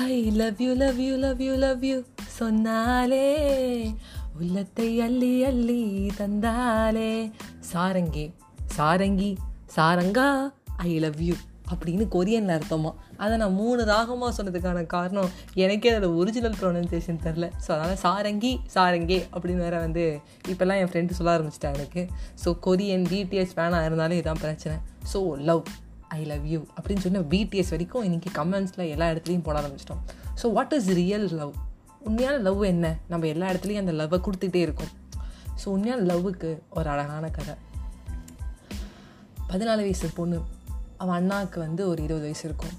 I love you love you love you love you சொன்னாலே உள்ளத்தை அள்ளி அள்ளி தந்தாலே. சாரங்கி சாரங்கி சாரங்கா ஐ லவ் யூ அப்படின்னு கொரியனில் அர்த்தமா? அதை நான் மூணு ராகமாக சொன்னதுக்கான காரணம் எனக்கே அதோட ஒரிஜினல் ப்ரொனன்சியேஷன் தெரில. ஸோ அதனால் சாரங்கி சாரங்கே அப்படின்னு வேற வந்து இப்போல்லாம் என் ஃப்ரெண்டு சொல்ல ஆரம்பிச்சிட்டா எனக்கு. ஸோ கொரியன் டிடிஎஸ் ஃபேனாக இருந்தாலும் இதுதான் பிரச்சனை. So love I love you அப்படின்னு சொன்ன பிடிஎஸ் வரைக்கும் இன்றைக்கி கமெண்ட்ஸில் எல்லா இடத்துலையும் போட ஆரம்பிச்சிட்டோம். So what is real love உண்மையான லவ் என்ன? நம்ம எல்லா இடத்துலையும் அந்த லவ்வை கொடுத்துட்டே இருக்கோம். ஸோ உண்மையான லவ்வுக்கு ஒரு அழகான கதை. பதினாலு வயசு பொண்ணு. அவன் அண்ணாவுக்கு வந்து ஒரு இருபது வயசு இருக்கும்.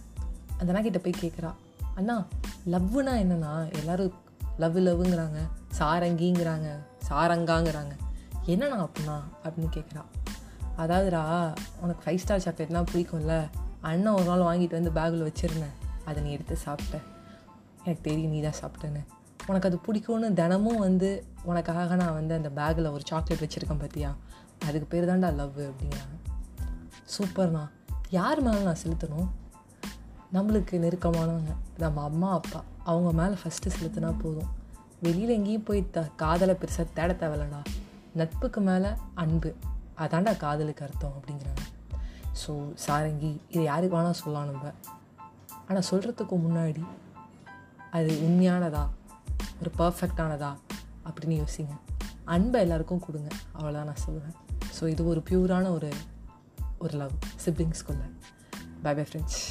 அந்த அண்ணா கிட்ட போய் கேட்குறா அண்ணா லவ்னா என்னன்னா எல்லோரும் லவ் லவ்ங்கிறாங்க சாரங்கிங்கிறாங்க. சாரங்காங்கிறாங்க. என்னண்ணா அப்படின்னா அப்படின்னு கேட்குறா அதாவதுடா உனக்கு ஃபைவ் ஸ்டார் சாக்லேட்லாம் பிடிக்கும்ல? அண்ணன் ஒரு நாள் வாங்கிட்டு வந்து பேக்கில் வச்சுருந்தேன். அதை நீ எடுத்து சாப்பிட்ட. எனக்கு தெரியும் நீ தான் சாப்பிட்டேன்னு. உனக்கு அது பிடிக்கும்னு தினமும் வந்து உனக்காக நான் வந்து அந்த பேக்கில் ஒரு சாக்லேட் வச்சுருக்கேன் பார்த்தியா அதுக்கு பேர் தான்டா லவ் அப்படிங்கிறாங்க. சூப்பர்ண்ணா யார் மேலே நான் செலுத்தணும்? நம்மளுக்கு நெருக்கமானவங்க. நம்ம அம்மா அப்பா. அவங்க மேலே ஃபஸ்ட்டு செலுத்தினா போதும். வெளியில் எங்கேயும் போய் த காதலை பெருசாக தேட தேவையில்லடா. நட்புக்கு மேலே அன்பு. அதாண்டா காதலுக்கு அர்த்தம் அப்படிங்கிறாங்க. ஸோ சாரங்கி இதை யாருக்கு வேணால் சொல்லலாம் நம்ம. ஆனால் சொல்கிறதுக்கு முன்னாடி அது உண்மையானதா? ஒரு பர்ஃபெக்டானதா அப்படின்னு யோசிங்க. அன்பை எல்லாருக்கும் கொடுங்க. அவ்வளோதான் நான் சொல்லுவேன் ஸோ இது ஒரு பியூரான ஒரு ஒரு லவ் சிப்ளிங்ஸ்குள்ள பை பை ஃப்ரெண்ட்ஸ்